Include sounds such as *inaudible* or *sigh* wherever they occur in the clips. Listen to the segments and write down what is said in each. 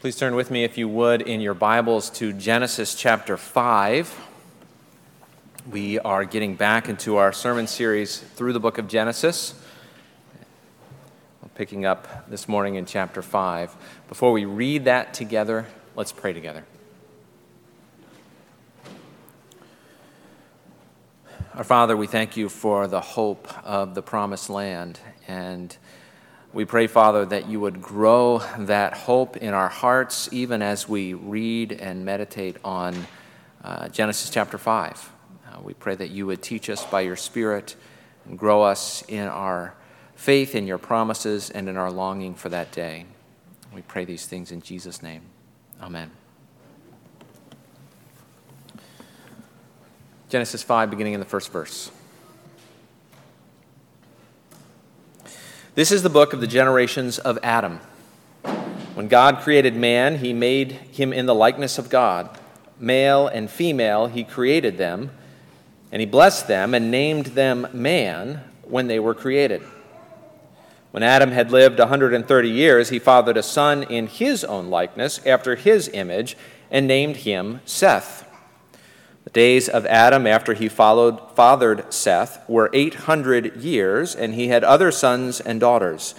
Please turn with me, if you would, in your Bibles to Genesis chapter 5. We are getting back into our sermon series through the book of Genesis. We're picking up this morning in chapter 5. Before we read that together, let's pray together. Our Father, we thank you for the hope of the promised land and we pray, Father, that you would grow that hope in our hearts even as we read and meditate on uh, Genesis chapter 5. Uh, we pray that you would teach us by your Spirit and grow us in our faith in your promises and in our longing for that day. We pray these things in Jesus' name. Amen. Genesis 5, beginning in the first verse. This is the book of the generations of Adam. When God created man, he made him in the likeness of God. Male and female, he created them, and he blessed them and named them man when they were created. When Adam had lived a 130 years, he fathered a son in his own likeness, after his image, and named him Seth. The days of Adam after he followed, fathered Seth were 800 years, and he had other sons and daughters.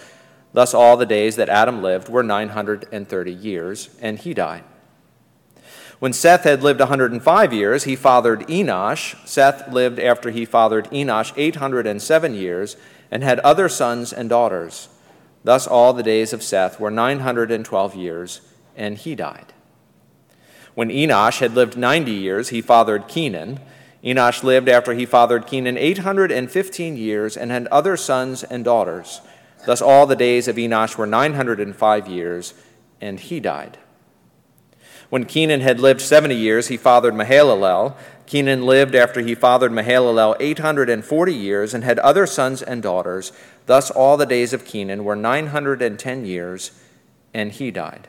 Thus, all the days that Adam lived were 930 years, and he died. When Seth had lived 105 years, he fathered Enosh. Seth lived after he fathered Enosh 807 years, and had other sons and daughters. Thus, all the days of Seth were 912 years, and he died. When Enosh had lived 90 years, he fathered Kenan. Enosh lived after he fathered Kenan 815 years and had other sons and daughters. Thus, all the days of Enosh were 905 years, and he died. When Kenan had lived 70 years, he fathered Mahalalel. Kenan lived after he fathered Mahalalel 840 years and had other sons and daughters. Thus, all the days of Kenan were 910 years, and he died.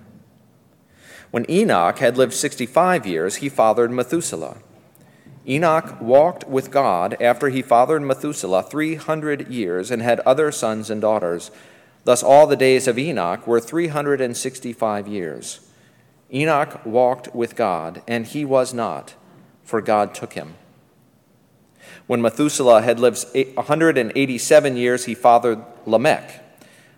When Enoch had lived 65 years, he fathered Methuselah. Enoch walked with God after he fathered Methuselah 300 years and had other sons and daughters. Thus, all the days of Enoch were 365 years. Enoch walked with God, and he was not, for God took him. When Methuselah had lived 187 years, he fathered Lamech.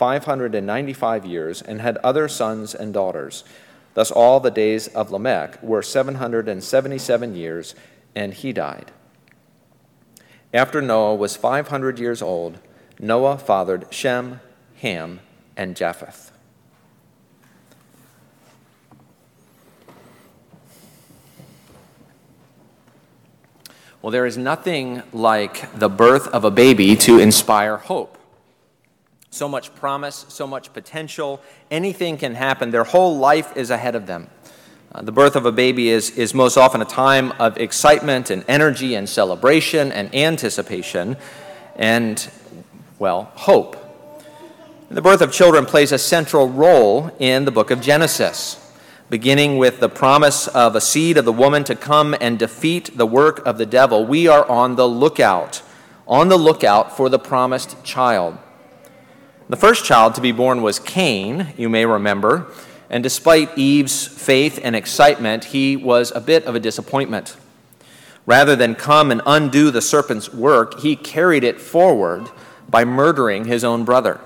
595 years and had other sons and daughters. Thus, all the days of Lamech were 777 years, and he died. After Noah was 500 years old, Noah fathered Shem, Ham, and Japheth. Well, there is nothing like the birth of a baby to inspire hope. So much promise, so much potential. Anything can happen. Their whole life is ahead of them. Uh, the birth of a baby is, is most often a time of excitement and energy and celebration and anticipation and, well, hope. The birth of children plays a central role in the book of Genesis, beginning with the promise of a seed of the woman to come and defeat the work of the devil. We are on the lookout, on the lookout for the promised child. The first child to be born was Cain, you may remember, and despite Eve's faith and excitement, he was a bit of a disappointment. Rather than come and undo the serpent's work, he carried it forward by murdering his own brother.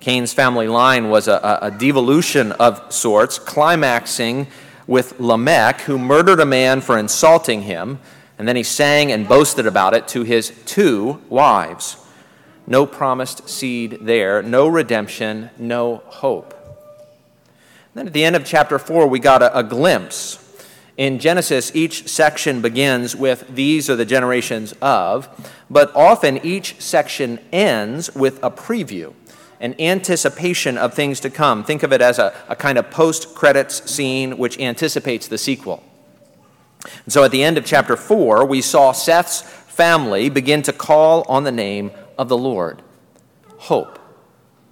Cain's family line was a, a, devolution of sorts, climaxing with Lamech, who murdered a man for insulting him, and then he sang and boasted about it to his two wives. No promised seed there, no redemption, no hope. Then at the end of chapter 4, we got a, a glimpse. In Genesis, each section begins with, These are the generations of, but often each section ends with a preview an anticipation of things to come. Think of it as a, a kind of post credits scene which anticipates the sequel. And so at the end of chapter 4, we saw Seth's family begin to call on the name of the Lord hope,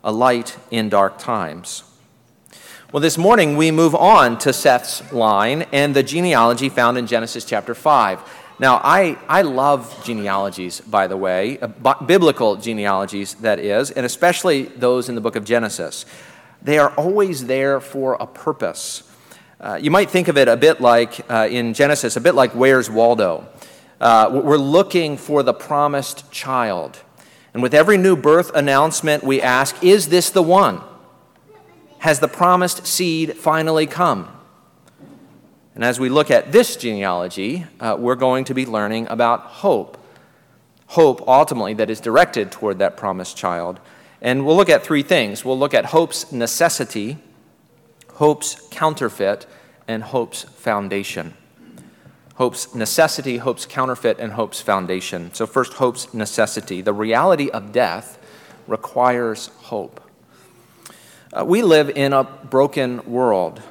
a light in dark times. Well, this morning we move on to Seth's line and the genealogy found in Genesis chapter 5. Now, I, I love genealogies, by the way, uh, biblical genealogies, that is, and especially those in the book of Genesis. They are always there for a purpose. Uh, you might think of it a bit like, uh, in Genesis, a bit like Where's Waldo? Uh, we're looking for the promised child. And with every new birth announcement, we ask, Is this the one? Has the promised seed finally come? And as we look at this genealogy, uh, we're going to be learning about hope. Hope, ultimately, that is directed toward that promised child. And we'll look at three things we'll look at hope's necessity, hope's counterfeit, and hope's foundation. Hope's necessity, hope's counterfeit, and hope's foundation. So, first, hope's necessity. The reality of death requires hope. Uh, we live in a broken world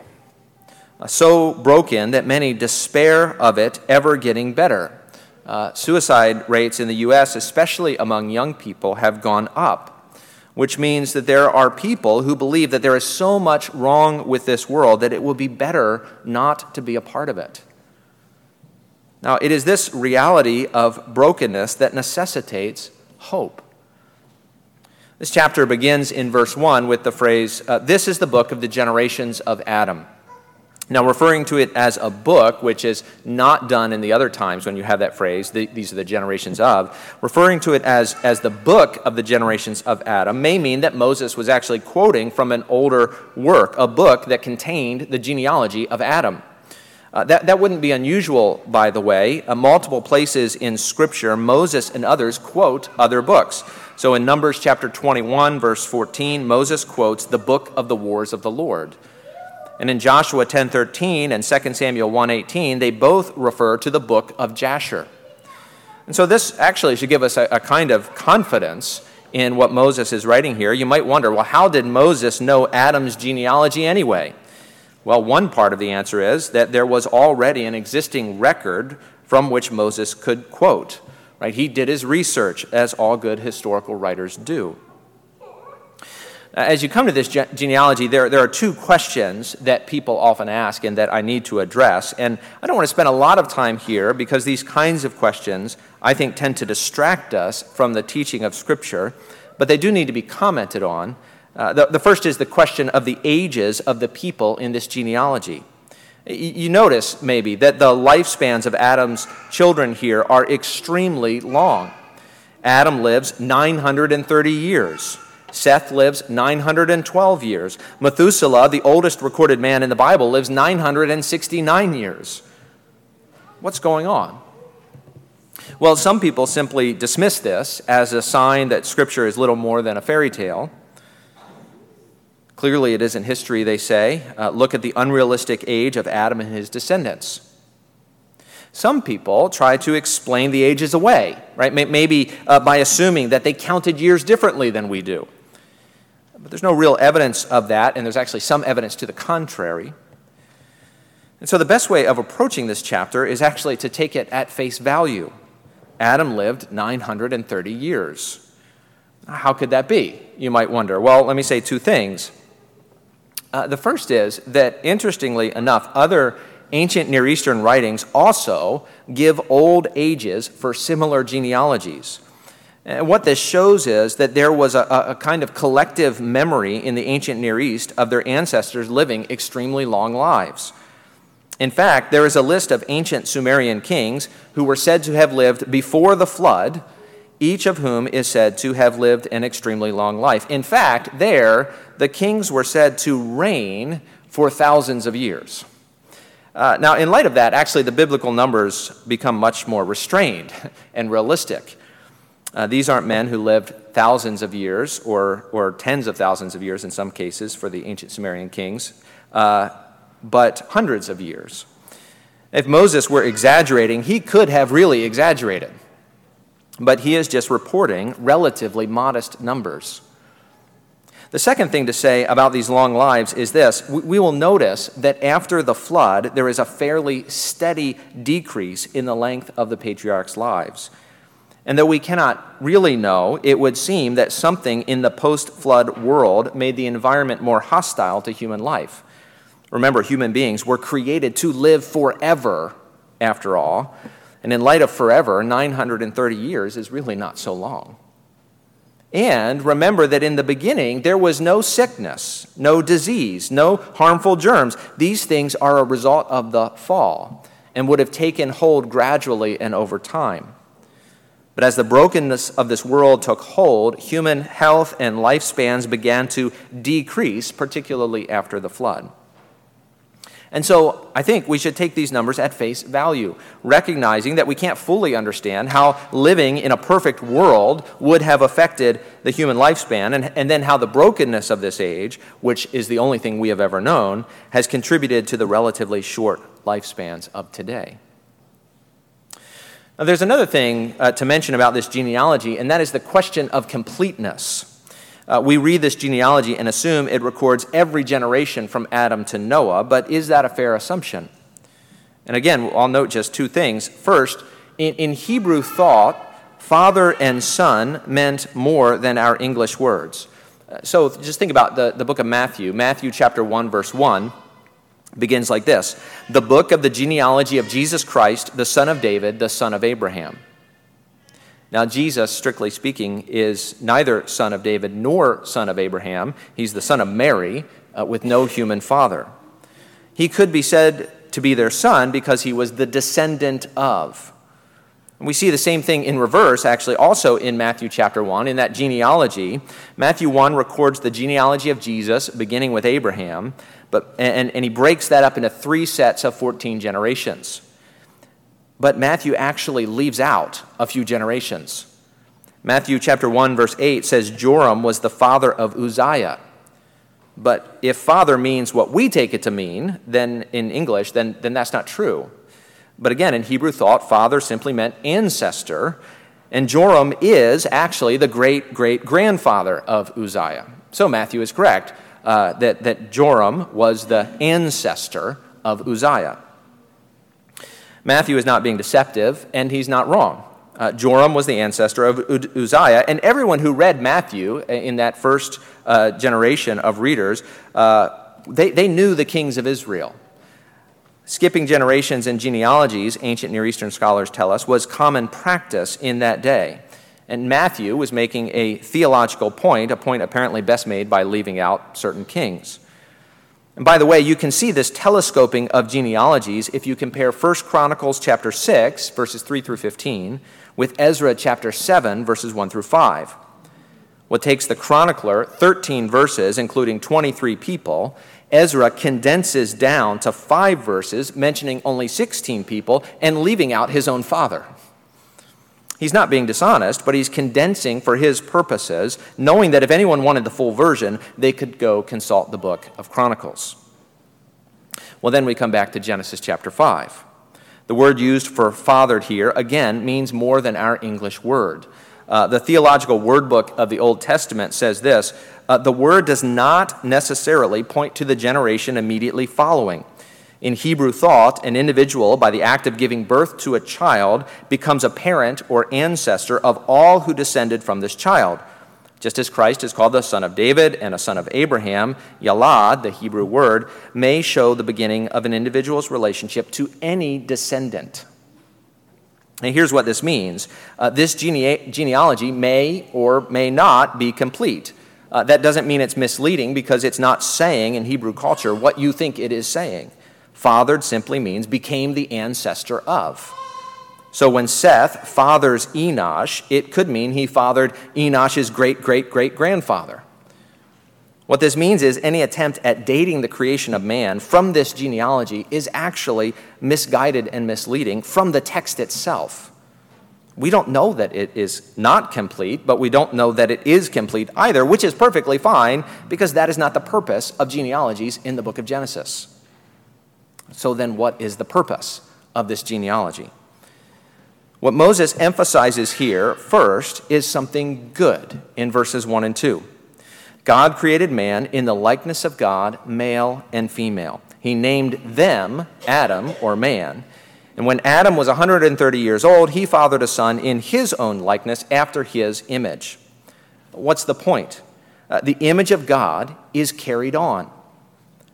so broken that many despair of it ever getting better. Uh, suicide rates in the U.S., especially among young people, have gone up, which means that there are people who believe that there is so much wrong with this world that it will be better not to be a part of it. Now, it is this reality of brokenness that necessitates hope. This chapter begins in verse 1 with the phrase, uh, This is the book of the generations of Adam. Now, referring to it as a book, which is not done in the other times when you have that phrase, the, these are the generations of, referring to it as, as the book of the generations of Adam may mean that Moses was actually quoting from an older work, a book that contained the genealogy of Adam. Uh, that, that wouldn't be unusual, by the way. Uh, multiple places in Scripture, Moses and others quote other books. So in Numbers chapter 21, verse 14, Moses quotes the book of the wars of the Lord. And in Joshua 10:13 and 2 Samuel 1:18, they both refer to the book of Jasher. And so this actually should give us a, a, kind of confidence in what Moses is writing here. You might wonder, well, how did Moses know Adam's genealogy anyway? Well, one part of the answer is that there was already an existing record from which Moses could quote. Right? He did his research, as all good historical writers do. Uh, as you come to this genealogy, there, there are two questions that people often ask and that I need to address. And I don't want to spend a lot of time here because these kinds of questions, I think, tend to distract us from the teaching of Scripture, but they do need to be commented on. Uh, the, the first is the question of the ages of the people in this genealogy. You notice, maybe, that the lifespans of Adam's children here are extremely long. Adam lives 930 years. Seth lives 912 years. Methuselah, the oldest recorded man in the Bible, lives 969 years. What's going on? Well, some people simply dismiss this as a sign that Scripture is little more than a fairy tale. Clearly, it isn't history, they say. Uh, look at the unrealistic age of Adam and his descendants. Some people try to explain the ages away, right? Maybe uh, by assuming that they counted years differently than we do. But there's no real evidence of that, and there's actually some evidence to the contrary. And so the best way of approaching this chapter is actually to take it at face value. Adam lived 930 years. How could that be? You might wonder. Well, let me say two things. Uh, the first is that, interestingly enough, other ancient Near Eastern writings also give old ages for similar genealogies. And what this shows is that there was a, a, kind of collective memory in the ancient Near East of their ancestors living extremely long lives. In fact, there is a list of ancient Sumerian kings who were said to have lived before the flood each of whom is said to have lived an extremely long life. In fact, there, the kings were said to reign for thousands of years. Uh, now, in light of that, actually, the biblical numbers become much more restrained *laughs* and realistic. Uh, these aren't men who lived thousands of years or, or tens of thousands of years in some cases for the ancient Sumerian kings, uh, but hundreds of years. If Moses were exaggerating, he could have really exaggerated but he is just reporting relatively modest numbers. The second thing to say about these long lives is this we will notice that after the flood, there is a fairly steady decrease in the length of the patriarchs' lives. And though we cannot really know, it would seem that something in the post flood world made the environment more hostile to human life. Remember, human beings were created to live forever, after all. And in light of forever, 930 years is really not so long. And remember that in the beginning, there was no sickness, no disease, no harmful germs. These things are a result of the fall and would have taken hold gradually and over time. But as the brokenness of this world took hold, human health and lifespans began to decrease, particularly after the flood. And so I think we should take these numbers at face value, recognizing that we can't fully understand how living in a perfect world would have affected the human lifespan, and, and then how the brokenness of this age, which is the only thing we have ever known, has contributed to the relatively short lifespans of today. Now, there's another thing uh, to mention about this genealogy, and that is the question of completeness. Uh, we read this genealogy and assume it records every generation from Adam to Noah, but is that a fair assumption? And again, I'll note just two things. First, in, in Hebrew thought, father and son meant more than our English words. Uh, so just think about the, the book of Matthew. Matthew chapter 1, verse 1 begins like this The book of the genealogy of Jesus Christ, the son of David, the son of Abraham. Now, Jesus, strictly speaking, is neither son of David nor son of Abraham. He's the son of Mary uh, with no human father. He could be said to be their son because he was the descendant of. And we see the same thing in reverse, actually, also in Matthew chapter 1, in that genealogy. Matthew 1 records the genealogy of Jesus, beginning with Abraham, but, and, and he breaks that up into three sets of 14 generations. But Matthew actually leaves out a few generations. Matthew chapter 1 verse 8 says Joram was the father of Uzziah. But if father means what we take it to mean, then in English, then, then that's not true. But again, in Hebrew thought, father simply meant ancestor, and Joram is actually the great great grandfather of Uzziah. So Matthew is correct uh, that, that Joram was the ancestor of Uzziah. Matthew is not being deceptive, and he's not wrong. Uh, Joram was the ancestor of Uzziah, and everyone who read Matthew uh, in that first uh, generation of readers, uh, they, they knew the kings of Israel. Skipping generations and genealogies, ancient Near Eastern scholars tell us, was common practice in that day. And Matthew was making a theological point, a point apparently best made by leaving out certain kings. And by the way, you can see this telescoping of genealogies if you compare 1 Chronicles chapter 6, verses 3 through 15, with Ezra chapter 7, verses 1 through 5. What takes the chronicler 13 verses, including 23 people, Ezra condenses down to five verses, mentioning only 16 people and leaving out his own father. He's not being dishonest, but he's condensing for his purposes, knowing that if anyone wanted the full version, they could go consult the book of Chronicles. Well, then we come back to Genesis chapter 5. The word used for fathered here, again, means more than our English word. Uh, the Theological Word Book of the Old Testament says this uh, the word does not necessarily point to the generation immediately following. In Hebrew thought, an individual, by the act of giving birth to a child, becomes a parent or ancestor of all who descended from this child. Just as Christ is called the son of David and a son of Abraham, Yalad, the Hebrew word, may show the beginning of an individual's relationship to any descendant. And here's what this means uh, this gene- genealogy may or may not be complete. Uh, that doesn't mean it's misleading because it's not saying in Hebrew culture what you think it is saying. Fathered simply means became the ancestor of. So when Seth fathers Enosh, it could mean he fathered Enosh's great great great grandfather. What this means is any attempt at dating the creation of man from this genealogy is actually misguided and misleading from the text itself. We don't know that it is not complete, but we don't know that it is complete either, which is perfectly fine because that is not the purpose of genealogies in the book of Genesis. So then, what is the purpose of this genealogy? What Moses emphasizes here first is something good in verses 1 and 2. God created man in the likeness of God, male and female. He named them Adam or man. And when Adam was 130 years old, he fathered a son in his own likeness after his image. What's the point? Uh, the image of God is carried on.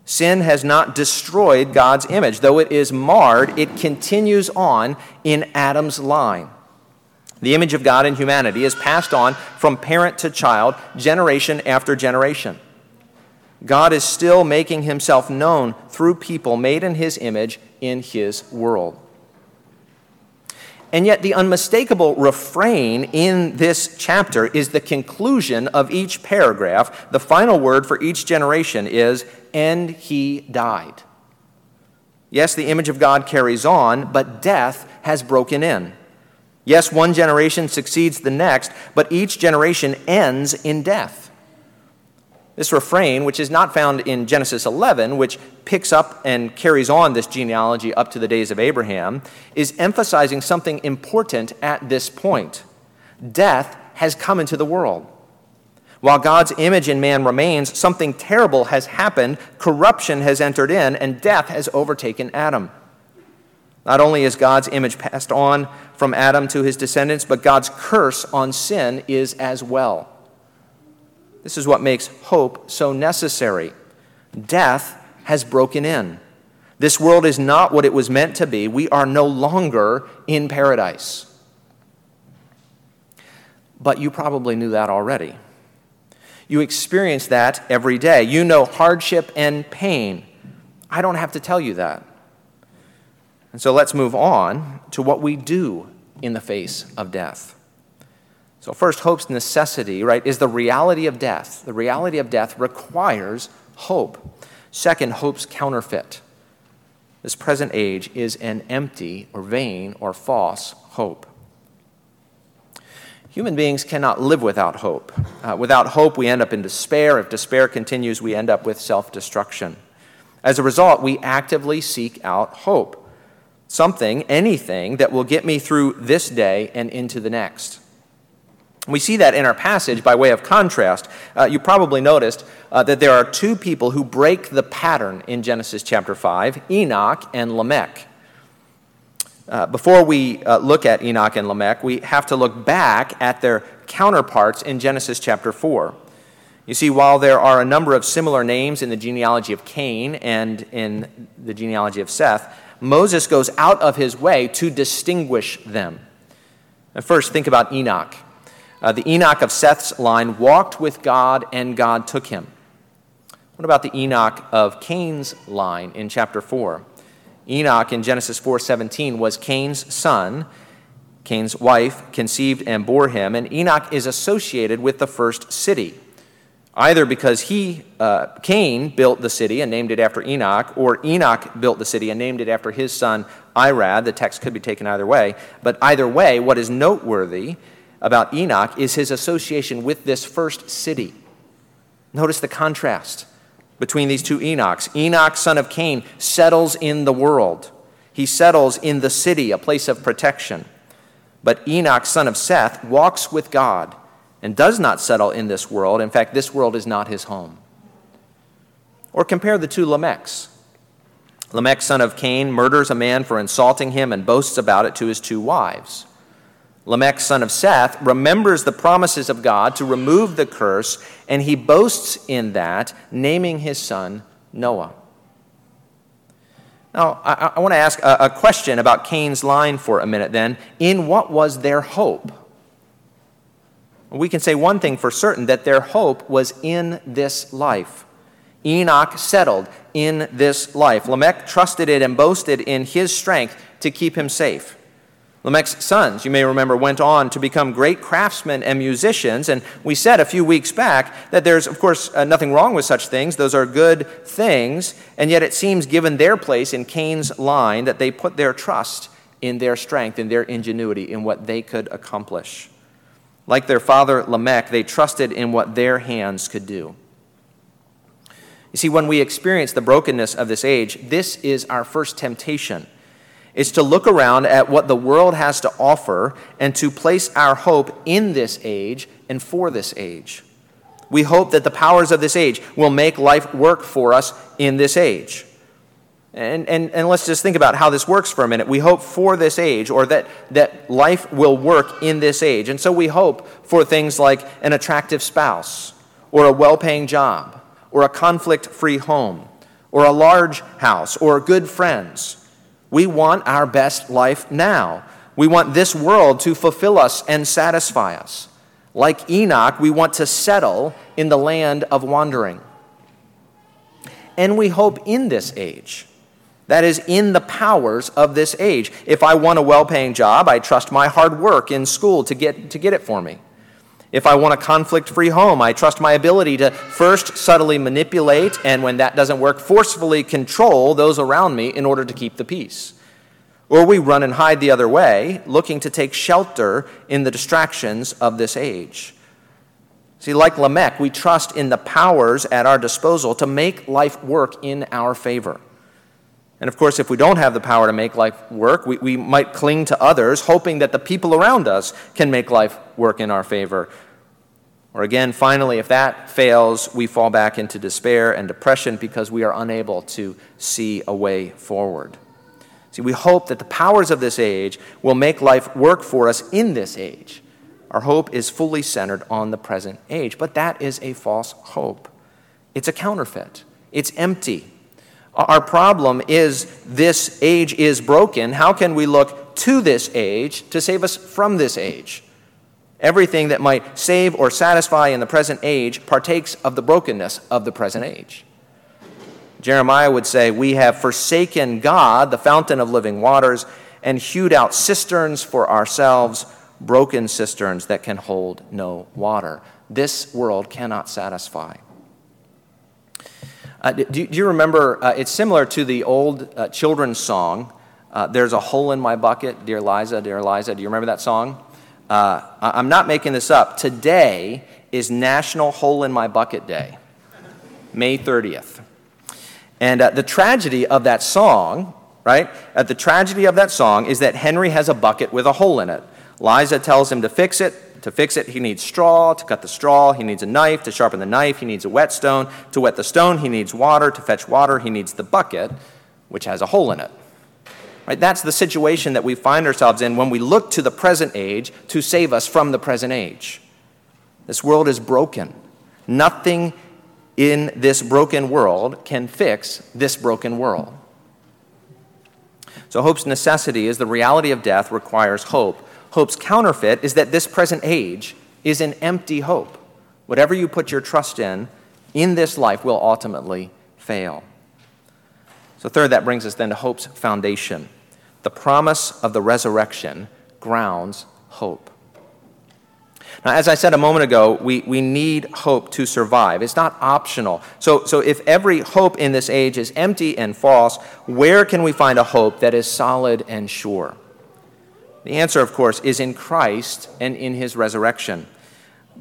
Sin has not destroyed God's image. Though it is marred, it continues on in Adam's line. The image of God in humanity is passed on from parent to child, generation after generation. God is still making himself known through people made in his image in his world. And yet, the unmistakable refrain in this chapter is the conclusion of each paragraph. The final word for each generation is, and he died. Yes, the image of God carries on, but death has broken in. Yes, one generation succeeds the next, but each generation ends in death. This refrain, which is not found in Genesis 11, which picks up and carries on this genealogy up to the days of Abraham, is emphasizing something important at this point. Death has come into the world. While God's image in man remains, something terrible has happened, corruption has entered in, and death has overtaken Adam. Not only is God's image passed on from Adam to his descendants, but God's curse on sin is as well. This is what makes hope so necessary. Death has broken in. This world is not what it was meant to be. We are no longer in paradise. But you probably knew that already. You experience that every day. You know hardship and pain. I don't have to tell you that. And so let's move on to what we do in the face of death. So, first, hope's necessity, right, is the reality of death. The reality of death requires hope. Second, hope's counterfeit. This present age is an empty or vain or false hope. Human beings cannot live without hope. Uh, without hope, we end up in despair. If despair continues, we end up with self destruction. As a result, we actively seek out hope something, anything, that will get me through this day and into the next. We see that in our passage by way of contrast. Uh, you probably noticed uh, that there are two people who break the pattern in Genesis chapter 5 Enoch and Lamech. Uh, before we uh, look at Enoch and Lamech, we have to look back at their counterparts in Genesis chapter 4. You see, while there are a number of similar names in the genealogy of Cain and in the genealogy of Seth, Moses goes out of his way to distinguish them. And first, think about Enoch. Uh, the Enoch of Seth's line walked with God, and God took him. What about the Enoch of Cain's line in chapter 4? Enoch in Genesis 4:17 was Cain's son. Cain's wife conceived and bore him, and Enoch is associated with the first city either because he, uh, Cain, built the city and named it after Enoch, or Enoch built the city and named it after his son Irad. The text could be taken either way. But either way, what is noteworthy about Enoch is his association with this first city. Notice the contrast between these two Enochs. Enoch, son of Cain, settles in the world, he settles in the city, a place of protection. But Enoch, son of Seth, walks with God and does not settle in this world. In fact, this world is not his home. Or compare the two Lamechs. Lamech, son of Cain, murders a man for insulting him and boasts about it to his two wives. Lamech, son of Seth, remembers the promises of God to remove the curse, and he boasts in that, naming his son Noah. Now, I, I want to ask a, a question about Cain's line for a minute then. In what was their hope? we can say one thing for certain that their hope was in this life. Enoch settled in this life. Lamech trusted it and boasted in his strength to keep him safe. Lamech's sons, you may remember, went on to become great craftsmen and musicians. And we said a few weeks back that there's, of course, uh, nothing wrong with such things. Those are good things. And yet it seems, given their place in Cain's line, that they put their trust in their strength, in their ingenuity, in what they could accomplish. Like their father Lamech, they trusted in what their hands could do. You see, when we experience the brokenness of this age, this is our first temptation is to look around at what the world has to offer and to place our hope in this age and for this age. We hope that the powers of this age will make life work for us in this age. And, and, and let's just think about how this works for a minute. We hope for this age, or that, that life will work in this age. And so we hope for things like an attractive spouse, or a well paying job, or a conflict free home, or a large house, or good friends we want our best life now. We want this world to fulfill us and satisfy us. Like Enoch, we want to settle in the land of wandering. And we hope in this age. That is, in the powers of this age. If I want a well paying job, I trust my hard work in school to get, to get it for me. If I want a conflict free home, I trust my ability to first subtly manipulate, and when that doesn't work, forcefully control those around me in order to keep the peace. Or we run and hide the other way, looking to take shelter in the distractions of this age. See, like Lamech, we trust in the powers at our disposal to make life work in our favor. And of course, if we don't have the power to make life work, we, we might cling to others, hoping that the people around us can make life work in our favor. Or again, finally, if that fails, we fall back into despair and depression because we are unable to see a way forward. See, we hope that the powers of this age will make life work for us in this age. Our hope is fully centered on the present age, but that is a false hope. It's a counterfeit, it's empty. Our problem is this age is broken. How can we look to this age to save us from this age? Everything that might save or satisfy in the present age partakes of the brokenness of the present age. Jeremiah would say, We have forsaken God, the fountain of living waters, and hewed out cisterns for ourselves, broken cisterns that can hold no water. This world cannot satisfy. Uh, do, do, you remember? Uh, it's similar to the old uh, children's song, uh, There's a Hole in My Bucket, Dear Liza, Dear Liza. Do you remember that song? Uh, I'm not making this up. Today is National Hole in My Bucket Day, May 30th. And uh, the tragedy of that song, right? the tragedy of that song is that Henry has a bucket with a hole in it. Liza tells him to fix it, to fix it, he needs straw. To cut the straw, he needs a knife. To sharpen the knife, he needs a whetstone. To wet the stone, he needs water. To fetch water, he needs the bucket, which has a hole in it. Right? That's the situation that we find ourselves in when we look to the present age to save us from the present age. This world is broken. Nothing in this broken world can fix this broken world. So, hope's necessity is the reality of death requires hope Hope's counterfeit is that this present age is an empty hope. Whatever you put your trust in in this life will ultimately fail. So, third, that brings us then to hope's foundation. The promise of the resurrection grounds hope. Now, as I said a moment ago, we, we need hope to survive. It's not optional. So, so, if every hope in this age is empty and false, where can we find a hope that is solid and sure? The answer, of course, is in Christ and in his resurrection.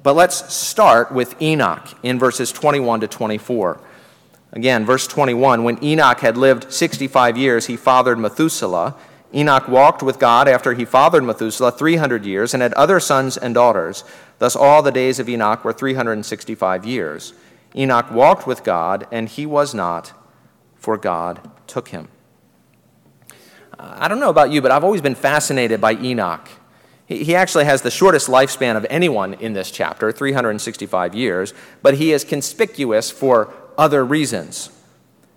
But let's start with Enoch in verses 21 to 24. Again, verse 21 When Enoch had lived 65 years, he fathered Methuselah. Enoch walked with God after he fathered Methuselah 300 years and had other sons and daughters. Thus, all the days of Enoch were 365 years. Enoch walked with God, and he was not, for God took him. I don't know about you, but I've always been fascinated by Enoch. He actually has the shortest lifespan of anyone in this chapter, 365 years, but he is conspicuous for other reasons.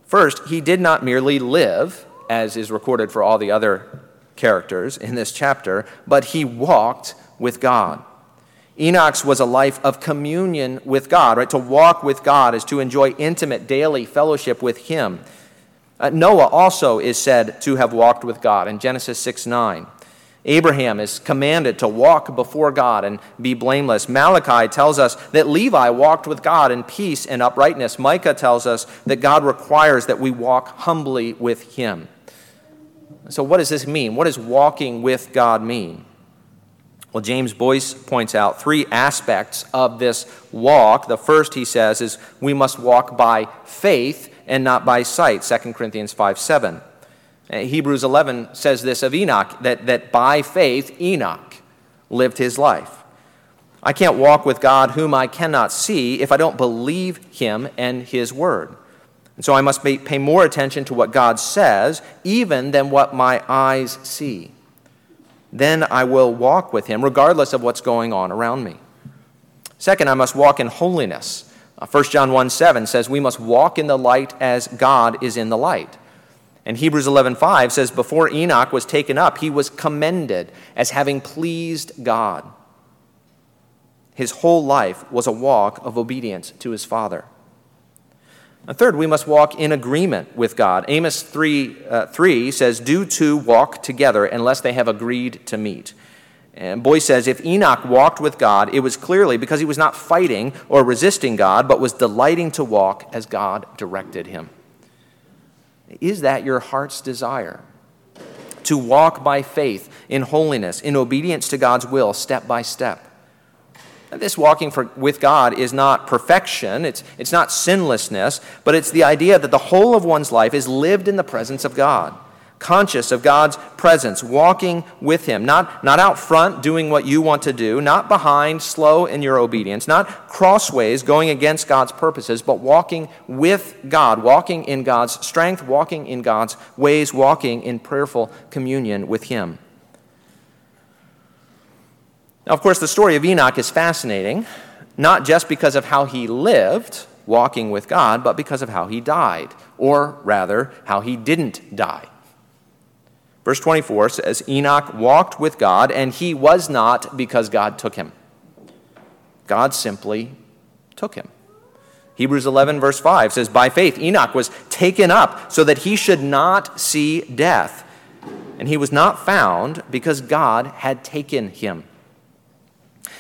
First, he did not merely live, as is recorded for all the other characters in this chapter, but he walked with God. Enoch's was a life of communion with God, right? To walk with God is to enjoy intimate daily fellowship with Him. Uh, Noah also is said to have walked with God in Genesis 6 9. Abraham is commanded to walk before God and be blameless. Malachi tells us that Levi walked with God in peace and uprightness. Micah tells us that God requires that we walk humbly with him. So, what does this mean? What does walking with God mean? Well, James Boice points out three aspects of this walk. The first, he says, is we must walk by faith and not by sight, 2 Corinthians 5 7. Uh, Hebrews 11 says this of Enoch that, that by faith Enoch lived his life. I can't walk with God whom I cannot see if I don't believe him and his word. And so I must pay more attention to what God says even than what my eyes see. Then I will walk with him regardless of what's going on around me. Second, I must walk in holiness. 1 uh, John 1 7 says, We must walk in the light as God is in the light. And Hebrews 11:5 says before Enoch was taken up he was commended as having pleased God. His whole life was a walk of obedience to his father. And third, we must walk in agreement with God. Amos 3, uh, 3 says, Do two walk together unless they have agreed to meet. And Boice says, If Enoch walked with God, it was clearly because he was not fighting or resisting God, but was delighting to walk as God directed him. Is that your heart's desire? To walk by faith in holiness, in obedience to God's will, step by step. This walking for, with God is not perfection, it's, it's not sinlessness, but it's the idea that the whole of one's life is lived in the presence of God conscious of God's presence, walking with Him, not, not out front doing what you want to do, not behind, slow in your obedience, not crossways going against God's purposes, but walking with God, walking in God's strength, walking in God's ways, walking in prayerful communion with Him. Now, of course, the story of Enoch is fascinating, not just because of how he lived walking with God, but because of how he died, or rather, how he didn't die. Verse 24 says Enoch walked with God, and he was not because God took him. God simply took him. Hebrews 11, verse 5 says, By faith, Enoch was taken up so that he should not see death. And he was not found because God had taken him.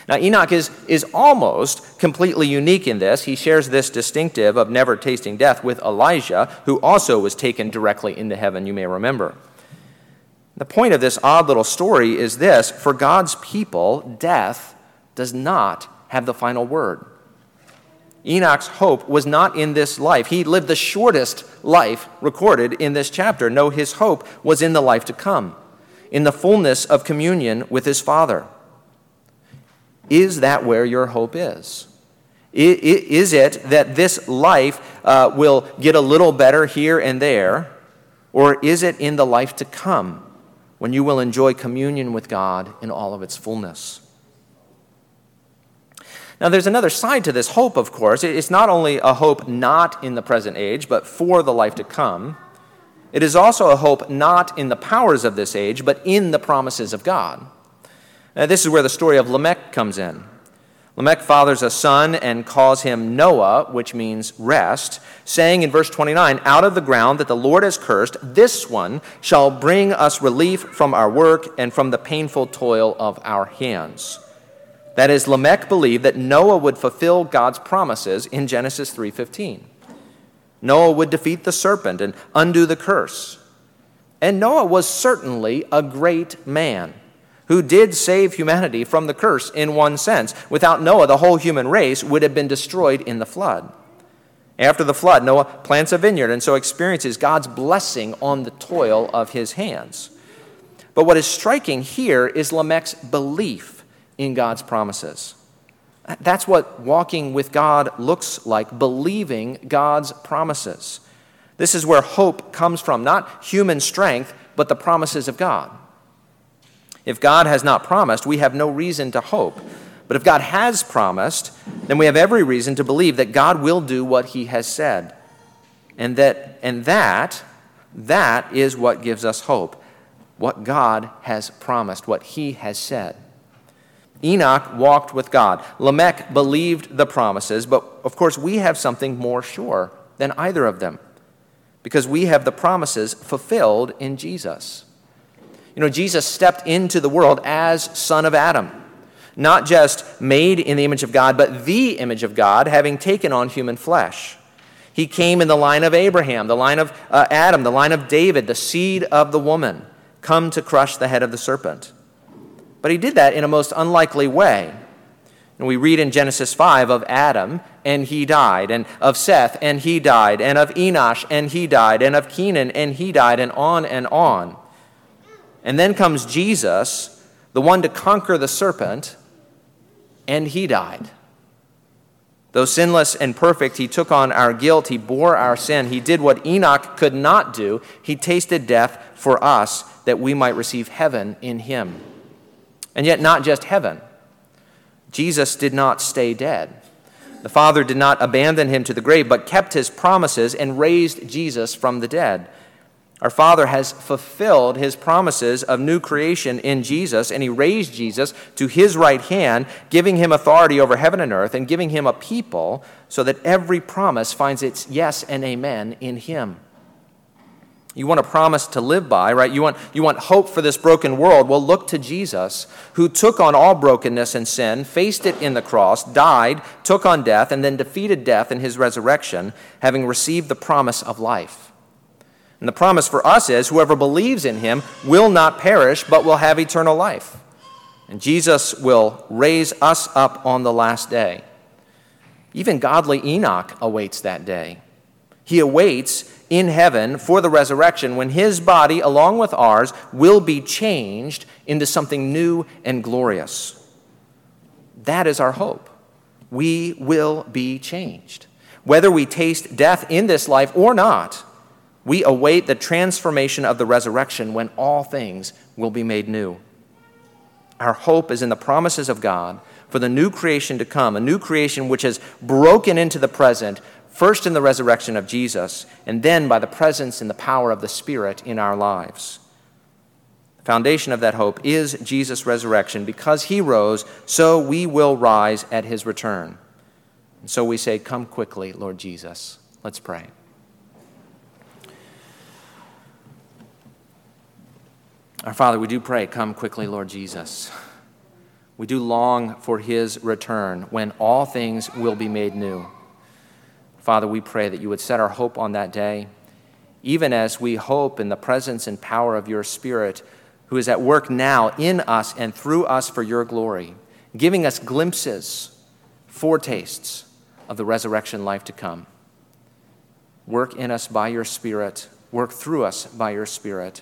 Now, Enoch is, is almost completely unique in this. He shares this distinctive of never tasting death with Elijah, who also was taken directly into heaven, you may remember. The point of this odd little story is this for God's people, death does not have the final word. Enoch's hope was not in this life. He lived the shortest life recorded in this chapter. No, his hope was in the life to come, in the fullness of communion with his Father. Is that where your hope is? Is it that this life uh, will get a little better here and there, or is it in the life to come? When you will enjoy communion with God in all of its fullness. Now, there's another side to this hope, of course. It's not only a hope not in the present age, but for the life to come. It is also a hope not in the powers of this age, but in the promises of God. Now, this is where the story of Lamech comes in. Lamech fathers a son and calls him Noah, which means rest, saying in verse 29 Out of the ground that the Lord has cursed, this one shall bring us relief from our work and from the painful toil of our hands. That is, Lamech believed that Noah would fulfill God's promises in Genesis 3:15. Noah would defeat the serpent and undo the curse. And Noah was certainly a great man who did save humanity from the curse in one sense. Without Noah, the whole human race would have been destroyed in the flood. After the flood, Noah plants a vineyard and so experiences God's blessing on the toil of his hands. But what is striking here is Lamech's belief in God's promises. That's what walking with God looks like, believing God's promises. This is where hope comes from, not human strength, but the promises of God. If God has not promised, we have no reason to hope. But if God has promised, then we have every reason to believe that God will do what he has said. And that and that that is what gives us hope. What God has promised, what he has said. Enoch walked with God. Lamech believed the promises, but of course we have something more sure than either of them because we have the promises fulfilled in Jesus. You know, Jesus stepped into the world as Son of Adam, not just made in the image of God, but the image of God, having taken on human flesh. He came in the line of Abraham, the line of uh, Adam, the line of David, the seed of the woman, come to crush the head of the serpent. But he did that in a most unlikely way. And we read in Genesis 5 of Adam, and he died, and of Seth, and he died, and of Enosh, and he died, and of Kenan, and he died, and on and on. And then comes Jesus, the one to conquer the serpent, and he died. Though sinless and perfect, he took on our guilt, he bore our sin, he did what Enoch could not do. He tasted death for us that we might receive heaven in him. And yet, not just heaven. Jesus did not stay dead. The Father did not abandon him to the grave, but kept his promises and raised Jesus from the dead. Our Father has fulfilled his promises of new creation in Jesus, and he raised Jesus to his right hand, giving him authority over heaven and earth, and giving him a people so that every promise finds its yes and amen in him. You want a promise to live by, right? You want, you want hope for this broken world. Well, look to Jesus, who took on all brokenness and sin, faced it in the cross, died, took on death, and then defeated death in his resurrection, having received the promise of life. And the promise for us is whoever believes in him will not perish, but will have eternal life. And Jesus will raise us up on the last day. Even godly Enoch awaits that day. He awaits in heaven for the resurrection when his body, along with ours, will be changed into something new and glorious. That is our hope. We will be changed. Whether we taste death in this life or not, we await the transformation of the resurrection when all things will be made new. Our hope is in the promises of God for the new creation to come, a new creation which has broken into the present first in the resurrection of Jesus, and then by the presence and the power of the Spirit in our lives. The foundation of that hope is Jesus' resurrection. Because he rose, so we will rise at his return. And so we say, Come quickly, Lord Jesus. Let's pray. Our Father, we do pray, Come quickly, Lord Jesus. We do long for his return when all things will be made new. Father, we pray that you would set our hope on that day, even as we hope in the presence and power of your Spirit, who is at work now in us and through us for your glory, giving us glimpses, foretastes of the resurrection life to come. Work in us by your Spirit, work through us by your Spirit.